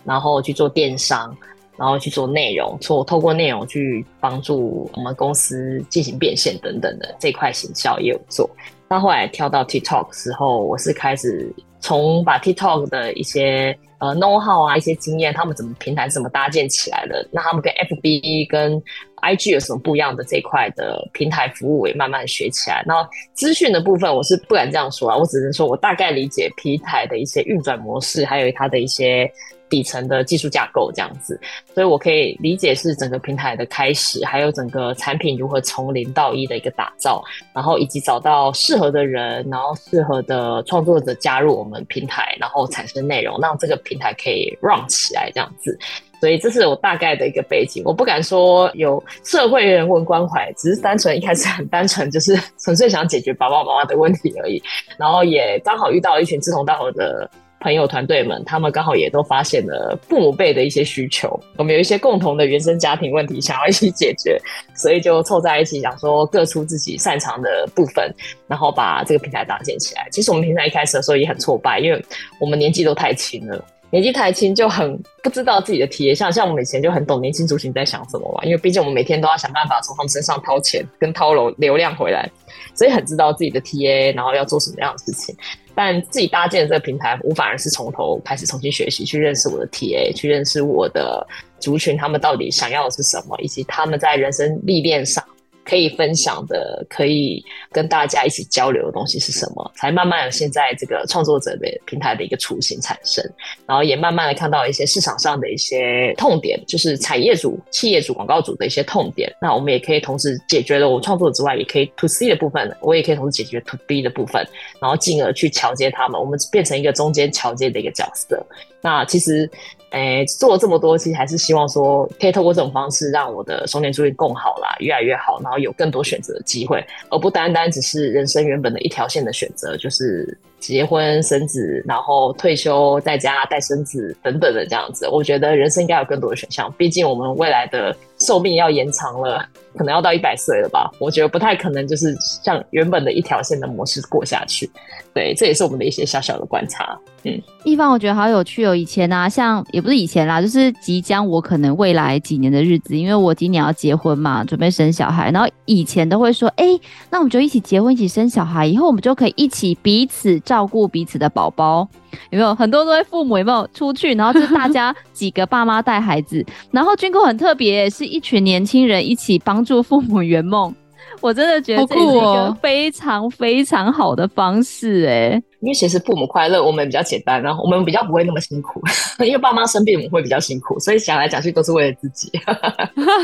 然后去做电商，然后去做内容，做透过内容去帮助我们公司进行变现等等的这块行销也有做。那后来跳到 TikTok 时候，我是开始从把 TikTok 的一些呃 know how 啊，一些经验，他们怎么平台怎么搭建起来的，那他们跟 FB 跟 IG 有什么不一样的这块的平台服务，也慢慢学起来。然后资讯的部分，我是不敢这样说啊，我只能说我大概理解平台的一些运转模式，还有它的一些。底层的技术架构这样子，所以我可以理解是整个平台的开始，还有整个产品如何从零到一的一个打造，然后以及找到适合的人，然后适合的创作者加入我们平台，然后产生内容，让这个平台可以 run 起来这样子。所以这是我大概的一个背景，我不敢说有社会人文关怀，只是单纯一开始很单纯，就是 纯粹想解决爸爸妈妈的问题而已。然后也刚好遇到一群志同道合的。朋友团队们，他们刚好也都发现了父母辈的一些需求，我们有一些共同的原生家庭问题想要一起解决，所以就凑在一起，想说各出自己擅长的部分，然后把这个平台搭建起来。其实我们平台一开始的时候也很挫败，因为我们年纪都太轻了，年纪太轻就很不知道自己的体验。像像我们以前就很懂年轻族群在想什么嘛，因为毕竟我们每天都要想办法从他们身上掏钱跟掏流流量回来，所以很知道自己的 TA，然后要做什么样的事情。但自己搭建的这个平台，我反而是从头开始重新学习，去认识我的 TA，去认识我的族群，他们到底想要的是什么，以及他们在人生历练上。可以分享的，可以跟大家一起交流的东西是什么？才慢慢有现在这个创作者的平台的一个雏形产生，然后也慢慢的看到一些市场上的一些痛点，就是产业主、企业主、广告主的一些痛点。那我们也可以同时解决了我创作之外，也可以 to C 的部分，我也可以同时解决 to B 的部分，然后进而去桥接他们，我们变成一个中间桥接的一个角色。那其实。诶，做了这么多，其实还是希望说，可以透过这种方式，让我的熟年族群更好啦，越来越好，然后有更多选择的机会，而不单单只是人生原本的一条线的选择，就是结婚生子，然后退休在家带孙子等等的这样子。我觉得人生应该有更多的选项，毕竟我们未来的寿命要延长了，可能要到一百岁了吧？我觉得不太可能，就是像原本的一条线的模式过下去。对，这也是我们的一些小小的观察。嗯，一方我觉得好有趣哦。以前啊，像也不是以前啦，就是即将我可能未来几年的日子，因为我今年要结婚嘛，准备生小孩。然后以前都会说，哎，那我们就一起结婚，一起生小孩，以后我们就可以一起彼此照顾彼此的宝宝。有没有很多都会父母有没有出去，然后就大家几个爸妈带孩子，然后军哥很特别，是一群年轻人一起帮助父母圆梦。我真的觉得这是一个非常非常好的方式哎、欸，因为其实父母快乐，我们比较简单，然后我们比较不会那么辛苦，因为爸妈生病我们会比较辛苦，所以想来讲去都是为了自己。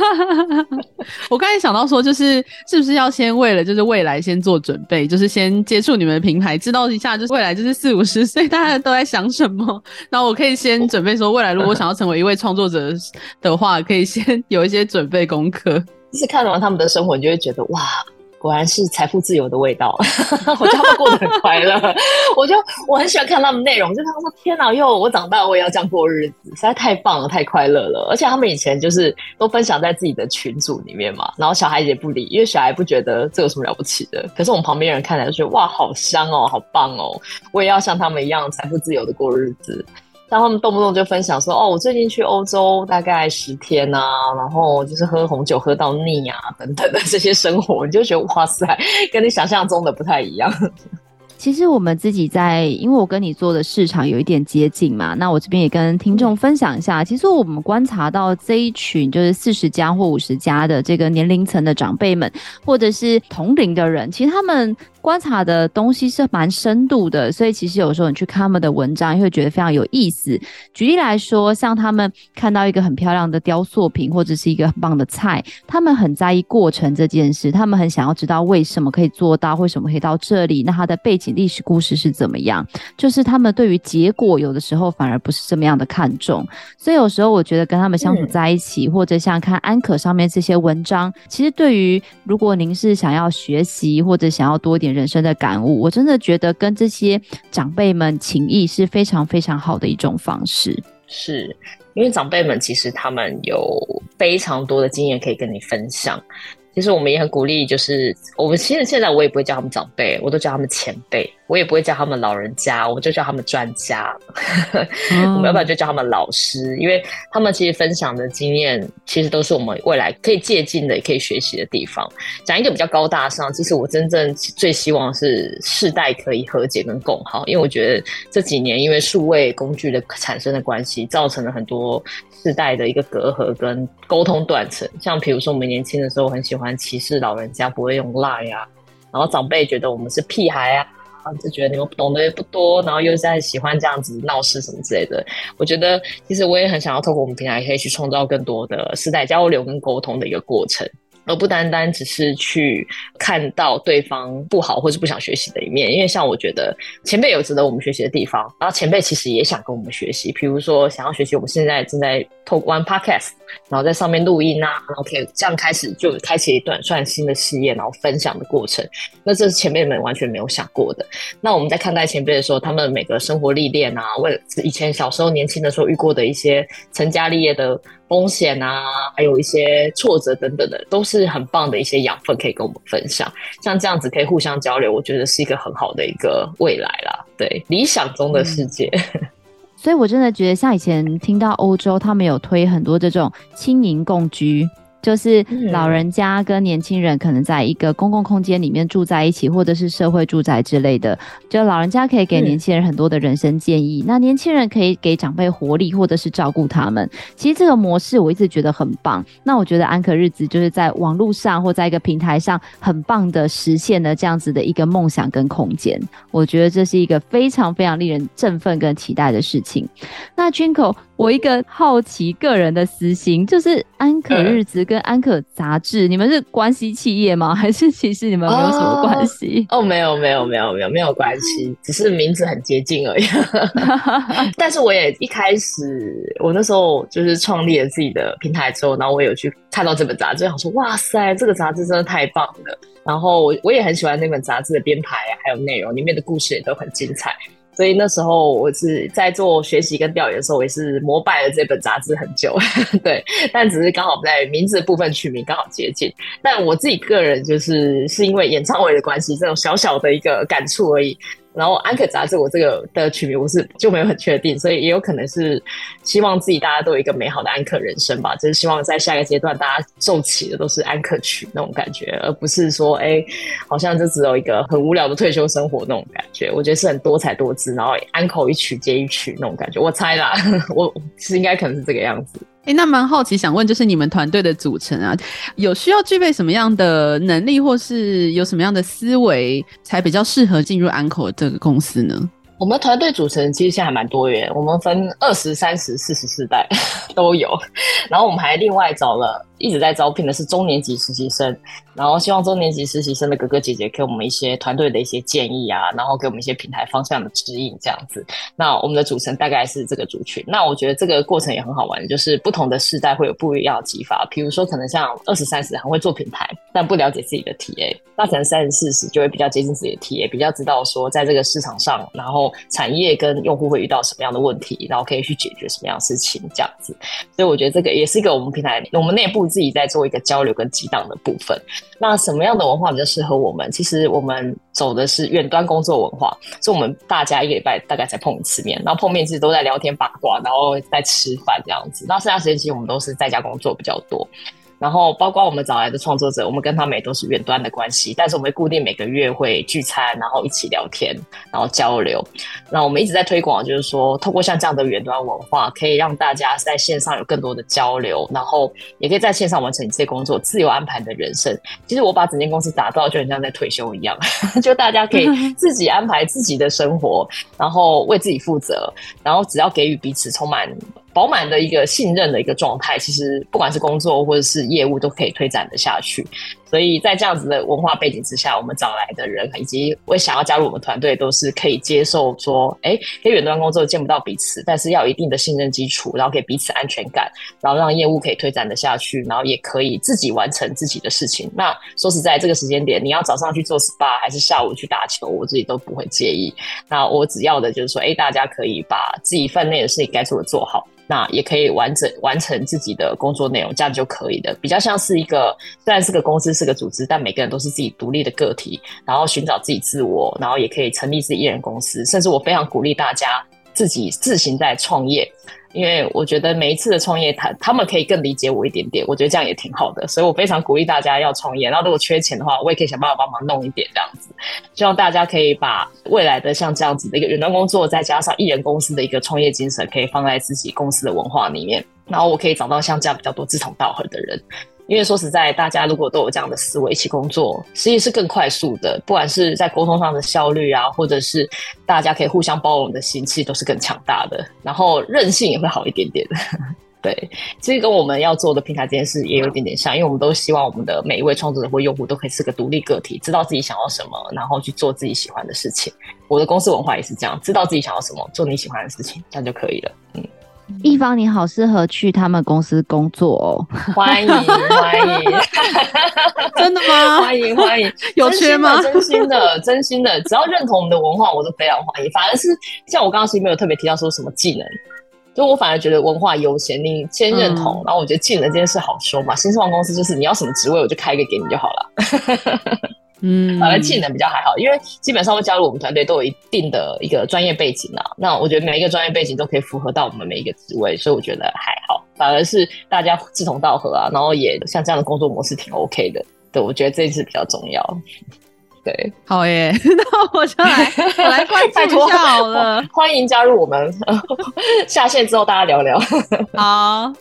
我刚才想到说，就是是不是要先为了就是未来先做准备，就是先接触你们的平台，知道一下就是未来就是四五十岁大家都在想什么，然后我可以先准备说，未来如果想要成为一位创作者的话，可以先 有一些准备功课。就是看完他们的生活，你就会觉得哇，果然是财富自由的味道。我觉得他们过得很快乐，我就我很喜欢看他们内容，就他们说天哪，哟，我长大我也要这样过日子，实在太棒了，太快乐了。而且他们以前就是都分享在自己的群组里面嘛，然后小孩也不理，因为小孩不觉得这有什么了不起的。可是我们旁边人看来就觉得哇，好香哦，好棒哦，我也要像他们一样财富自由的过日子。像他们动不动就分享说，哦，我最近去欧洲大概十天啊，然后就是喝红酒喝到腻啊，等等的这些生活，你就觉得哇塞，跟你想象中的不太一样。其实我们自己在，因为我跟你做的市场有一点接近嘛，那我这边也跟听众分享一下。其实我们观察到这一群就是四十加或五十加的这个年龄层的长辈们，或者是同龄的人，其实他们。观察的东西是蛮深度的，所以其实有时候你去看他们的文章，你会觉得非常有意思。举例来说，像他们看到一个很漂亮的雕塑品，或者是一个很棒的菜，他们很在意过程这件事，他们很想要知道为什么可以做到，为什么可以到这里，那他的背景历史故事是怎么样？就是他们对于结果有的时候反而不是这么样的看重。所以有时候我觉得跟他们相处在一起，嗯、或者像看安可上面这些文章，其实对于如果您是想要学习或者想要多一点。人生的感悟，我真的觉得跟这些长辈们情谊是非常非常好的一种方式。是因为长辈们其实他们有非常多的经验可以跟你分享。其实我们也很鼓励，就是我们其实现在我也不会叫他们长辈，我都叫他们前辈。我也不会叫他们老人家，我们就叫他们专家。嗯、我们要不要就叫他们老师，因为他们其实分享的经验，其实都是我们未来可以借鉴的，也可以学习的地方。讲一个比较高大上，其实我真正最希望是世代可以和解跟共好，因为我觉得这几年因为数位工具的产生的关系，造成了很多世代的一个隔阂跟沟通断层。像比如说我们年轻的时候很喜欢歧视老人家，不会用 Line 啊，然后长辈觉得我们是屁孩啊。就觉得你们懂得也不多，然后又在喜欢这样子闹事什么之类的。我觉得其实我也很想要透过我们平台，可以去创造更多的世代交流跟沟通的一个过程。而不单单只是去看到对方不好或是不想学习的一面，因为像我觉得前辈有值得我们学习的地方，然后前辈其实也想跟我们学习，比如说想要学习我们现在正在透过 Podcast，然后在上面录音啊，然后可以这样开始就开启一段算新的事业，然后分享的过程，那这是前辈们完全没有想过的。那我们在看待前辈的时候，他们每个生活历练啊，为了以前小时候年轻的时候遇过的一些成家立业的。风险啊，还有一些挫折等等的，都是很棒的一些养分，可以跟我们分享。像这样子可以互相交流，我觉得是一个很好的一个未来啦。对，理想中的世界。所以我真的觉得，像以前听到欧洲他们有推很多这种轻盈共居。就是老人家跟年轻人可能在一个公共空间里面住在一起，或者是社会住宅之类的。就老人家可以给年轻人很多的人生建议，那年轻人可以给长辈活力，或者是照顾他们。其实这个模式我一直觉得很棒。那我觉得安可日子就是在网络上或在一个平台上很棒的实现了这样子的一个梦想跟空间。我觉得这是一个非常非常令人振奋跟期待的事情。那 Jinko，我一个好奇个人的私心就是安可日子跟安可杂志，你们是关系企业吗？还是其实你们没有什么关系？哦，没有，没有，没有，没有，没有关系，只是名字很接近而已。但是我也一开始，我那时候就是创立了自己的平台之后，然后我有去看到这本杂志，想说哇塞，这个杂志真的太棒了。然后我我也很喜欢那本杂志的编排还有内容，里面的故事也都很精彩。所以那时候我是在做学习跟调研的时候，我也是膜拜了这本杂志很久，对。但只是刚好在名字部分取名刚好接近。但我自己个人就是是因为演唱会的关系，这种小小的一个感触而已。然后安可杂志，我这个的取名我是就没有很确定，所以也有可能是希望自己大家都有一个美好的安可人生吧，就是希望在下一个阶段大家奏起的都是安可曲那种感觉，而不是说哎，好像就只有一个很无聊的退休生活那种感觉。我觉得是很多彩多姿，然后安可一曲接一曲那种感觉。我猜啦，我是应该可能是这个样子。哎、那蛮好奇，想问就是你们团队的组成啊，有需要具备什么样的能力，或是有什么样的思维，才比较适合进入安可这个公司呢？我们团队组成其实现在还蛮多元，我们分二十、三十、四十四代 都有，然后我们还另外找了。一直在招聘的是中年级实习生，然后希望中年级实习生的哥哥姐姐给我们一些团队的一些建议啊，然后给我们一些平台方向的指引，这样子。那我们的组成大概是这个族群。那我觉得这个过程也很好玩，就是不同的世代会有不一样的激发。比如说，可能像二十三十很会做品牌，但不了解自己的 TA，那可能三十四十就会比较接近自己的 TA，比较知道说在这个市场上，然后产业跟用户会遇到什么样的问题，然后可以去解决什么样的事情，这样子。所以我觉得这个也是一个我们平台我们内部。自己在做一个交流跟激荡的部分，那什么样的文化比较适合我们？其实我们走的是远端工作文化，所以我们大家一个礼拜大概才碰一次面，然后碰面其实都在聊天八卦，然后在吃饭这样子。那剩下时间其实我们都是在家工作比较多。然后包括我们找来的创作者，我们跟他们也都是远端的关系，但是我们会固定每个月会聚餐，然后一起聊天，然后交流。那我们一直在推广，就是说透过像这样的远端文化，可以让大家在线上有更多的交流，然后也可以在线上完成一些工作，自由安排的人生。其实我把整间公司打造就很像在退休一样，就大家可以 自己安排自己的生活，然后为自己负责，然后只要给予彼此充满。饱满的一个信任的一个状态，其实不管是工作或者是业务都可以推展的下去。所以在这样子的文化背景之下，我们找来的人以及我想要加入我们团队，都是可以接受说，哎，可以远端工作见不到彼此，但是要有一定的信任基础，然后给彼此安全感，然后让业务可以推展得下去，然后也可以自己完成自己的事情。那说实在，这个时间点，你要早上去做 SPA 还是下午去打球，我自己都不会介意。那我只要的就是说，哎，大家可以把自己分内的事情该做的做好。那也可以完整完成自己的工作内容，这样就可以的。比较像是一个，虽然是个公司，四个组织，但每个人都是自己独立的个体，然后寻找自己自我，然后也可以成立自己一人公司。甚至我非常鼓励大家自己自行在创业。因为我觉得每一次的创业，他他们可以更理解我一点点，我觉得这样也挺好的，所以我非常鼓励大家要创业。然后如果缺钱的话，我也可以想办法帮忙弄一点这样子。希望大家可以把未来的像这样子的一个远端工作，再加上一人公司的一个创业精神，可以放在自己公司的文化里面，然后我可以找到像这样比较多志同道合的人。因为说实在，大家如果都有这样的思维，一起工作，实际是更快速的。不管是在沟通上的效率啊，或者是大家可以互相包容的心气，都是更强大的。然后韧性也会好一点点。对，其实跟我们要做的平台这件事也有一点点像，因为我们都希望我们的每一位创作者或用户都可以是个独立个体，知道自己想要什么，然后去做自己喜欢的事情。我的公司文化也是这样，知道自己想要什么，做你喜欢的事情，这样就可以了。嗯。一方，你好适合去他们公司工作哦！欢迎欢迎，真的吗？欢迎欢迎，有缺吗？真心的真心的，只要认同我们的文化，我都非常欢迎。反而是像我刚刚其实没有特别提到说什么技能，就我反而觉得文化优先，你先认同，嗯、然后我觉得技能这件事好说嘛。新创公司就是你要什么职位，我就开一个给你就好了。嗯，反正技能比较还好，因为基本上会加入我们团队都有一定的一个专业背景啊。那我觉得每一个专业背景都可以符合到我们每一个职位，所以我觉得还好。反而是大家志同道合啊，然后也像这样的工作模式挺 OK 的。对，我觉得这一次比较重要。对，好耶，那我就来我来关注一下好了。欢迎加入我们，下线之后大家聊聊。好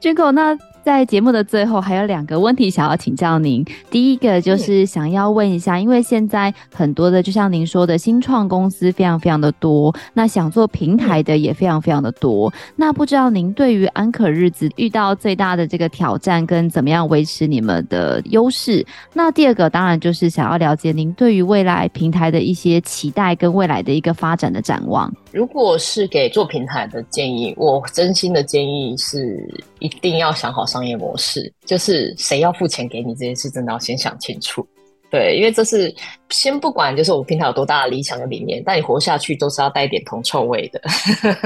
，Jingle 那。在节目的最后，还有两个问题想要请教您。第一个就是想要问一下，因为现在很多的，就像您说的，新创公司非常非常的多，那想做平台的也非常非常的多。那不知道您对于安可日子遇到最大的这个挑战，跟怎么样维持你们的优势？那第二个当然就是想要了解您对于未来平台的一些期待，跟未来的一个发展的展望。如果是给做平台的建议，我真心的建议是一定要想好商业模式，就是谁要付钱给你这件事，真的要先想清楚。对，因为这是先不管，就是我们平台有多大的理想的理念，但你活下去都是要带一点铜臭味的。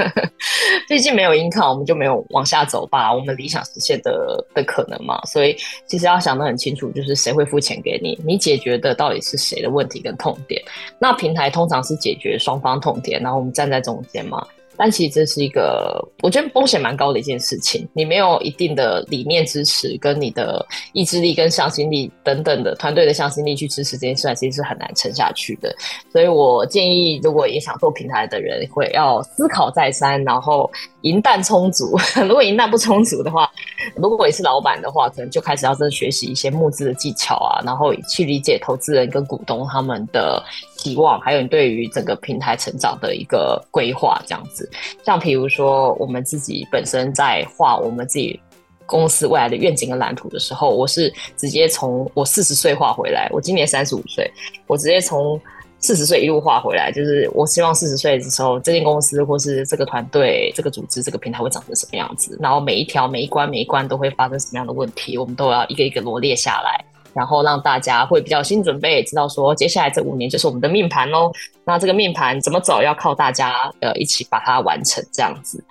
毕竟没有硬看我们就没有往下走吧，我们理想实现的的可能嘛。所以其实要想得很清楚，就是谁会付钱给你，你解决的到底是谁的问题跟痛点。那平台通常是解决双方痛点，然后我们站在中间嘛。但其实这是一个，我觉得风险蛮高的一件事情。你没有一定的理念支持，跟你的意志力、跟向心力等等的团队的向心力去支持这件事，其实是很难撑下去的。所以我建议，如果也想做平台的人，会要思考再三，然后银弹充足。如果银弹不充足的话，如果也是老板的话，可能就开始要真的学习一些募资的技巧啊，然后去理解投资人跟股东他们的期望，还有你对于整个平台成长的一个规划，这样子。像比如说，我们自己本身在画我们自己公司未来的愿景跟蓝图的时候，我是直接从我四十岁画回来。我今年三十五岁，我直接从四十岁一路画回来，就是我希望四十岁的时候，这间公司或是这个团队、这个组织、这个平台会长成什么样子，然后每一条、每一关、每一关都会发生什么样的问题，我们都要一个一个罗列下来。然后让大家会比较心理准备，知道说接下来这五年就是我们的命盘喽。那这个命盘怎么走，要靠大家呃一起把它完成这样子。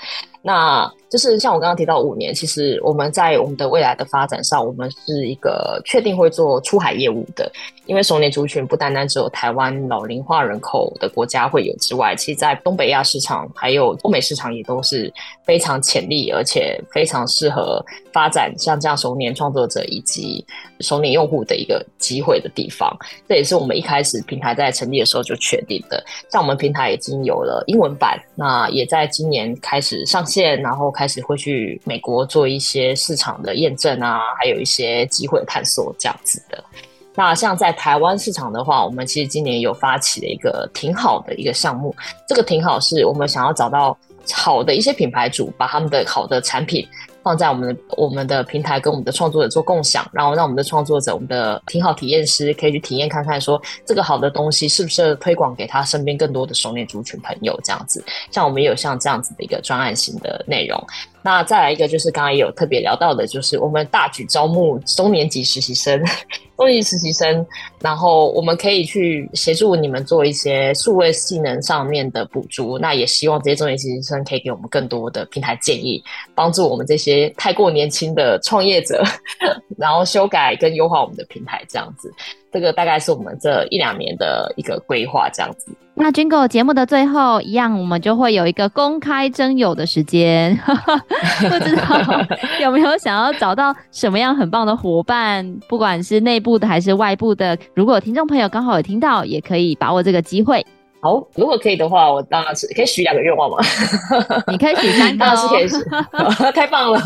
那就是像我刚刚提到五年，其实我们在我们的未来的发展上，我们是一个确定会做出海业务的。因为熟年族群不单单只有台湾老龄化人口的国家会有之外，其实在东北亚市场还有欧美市场也都是非常潜力，而且非常适合发展像这样熟年创作者以及熟年用户的一个机会的地方。这也是我们一开始平台在成立的时候就确定的。像我们平台已经有了英文版，那也在今年开始上线，然后开始会去美国做一些市场的验证啊，还有一些机会探索这样子的。那像在台湾市场的话，我们其实今年有发起了一个挺好的一个项目。这个挺好是我们想要找到好的一些品牌主，把他们的好的产品放在我们的我们的平台，跟我们的创作者做共享，然后让我们的创作者、我们的挺好体验师可以去体验看看，说这个好的东西是不是推广给他身边更多的熟练族群朋友这样子。像我们也有像这样子的一个专案型的内容。那再来一个就是刚刚也有特别聊到的，就是我们大举招募中年级实习生，中年级实习生，然后我们可以去协助你们做一些数位技能上面的补足。那也希望这些中年级实习生可以给我们更多的平台建议，帮助我们这些太过年轻的创业者，然后修改跟优化我们的平台，这样子。这个大概是我们这一两年的一个规划，这样子。那 Jingle 节目的最后一样，我们就会有一个公开征友的时间，不知道 有没有想要找到什么样很棒的伙伴，不管是内部的还是外部的。如果听众朋友刚好有听到，也可以把握这个机会。好，如果可以的话，我当然是可以许两个愿望嘛。你可以许三个，当然是可以许。太棒了！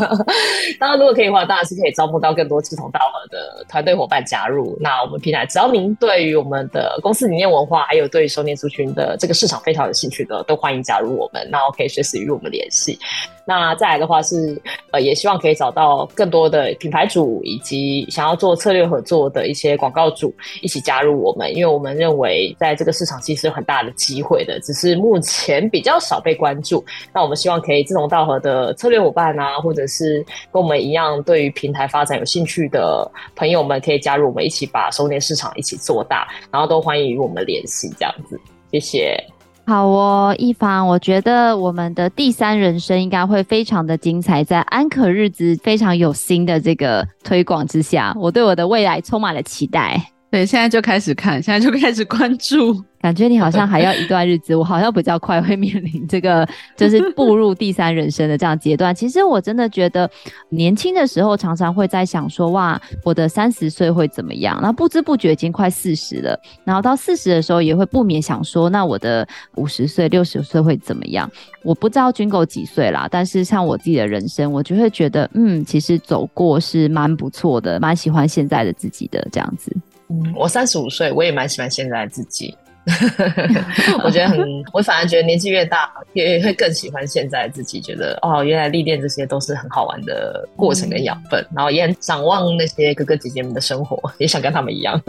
当然，如果可以的话，当然是可以招募到更多志同道合的团队伙伴加入。那我们平台，只要您对于我们的公司理念、文化，还有对于熟年族群的这个市场非常有兴趣的，都欢迎加入我们。那我可以随时与我们联系。那再来的话是，呃，也希望可以找到更多的品牌主以及想要做策略合作的一些广告主一起加入我们，因为我们认为在这个市场其实有很大的机会的，只是目前比较少被关注。那我们希望可以志同道合的策略伙伴啊，或者是跟我们一样对于平台发展有兴趣的朋友们，可以加入我们一起把熟年市场一起做大，然后都欢迎与我们联系这样子。谢谢。好哦，一凡，我觉得我们的第三人生应该会非常的精彩，在安可日子非常有心的这个推广之下，我对我的未来充满了期待。对，现在就开始看，现在就开始关注。感觉你好像还要一段日子，我好像比较快会面临这个，就是步入第三人生的这样阶段。其实我真的觉得，年轻的时候常常会在想说，哇，我的三十岁会怎么样？然后不知不觉已经快四十了，然后到四十的时候也会不免想说，那我的五十岁、六十岁会怎么样？我不知道 Jingle 几岁啦，但是像我自己的人生，我就会觉得，嗯，其实走过是蛮不错的，蛮喜欢现在的自己的这样子。嗯，我三十五岁，我也蛮喜欢现在的自己。我觉得很，我反而觉得年纪越大，也会更喜欢现在自己。觉得哦，原来历练这些都是很好玩的过程跟养分，嗯、然后也很展望那些哥哥姐姐们的生活，也想跟他们一样，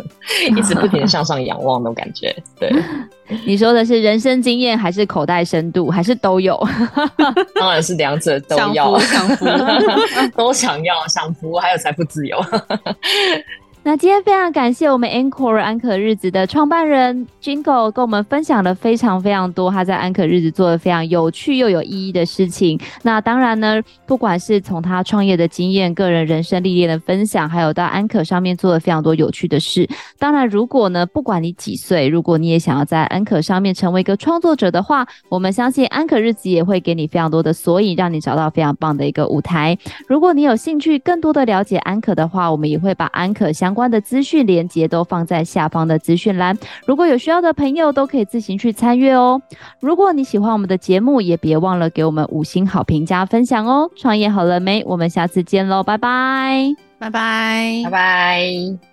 一直不停的向上仰望那种感觉。对，你说的是人生经验，还是口袋深度，还是都有？当然是两者都要，享福，都想要享福，还有财富自由。那今天非常感谢我们 Anchor 安可日子的创办人 Jingle 跟我们分享了非常非常多他在安可日子做的非常有趣又有意义的事情。那当然呢，不管是从他创业的经验、个人人生历练的分享，还有到安可上面做了非常多有趣的事。当然，如果呢，不管你几岁，如果你也想要在安可上面成为一个创作者的话，我们相信安可日子也会给你非常多的索引，让你找到非常棒的一个舞台。如果你有兴趣更多的了解安可的话，我们也会把安可相。相关的资讯连接都放在下方的资讯栏，如果有需要的朋友都可以自行去参阅哦。如果你喜欢我们的节目，也别忘了给我们五星好评加分享哦。创业好了没？我们下次见喽，拜拜，拜拜，拜拜。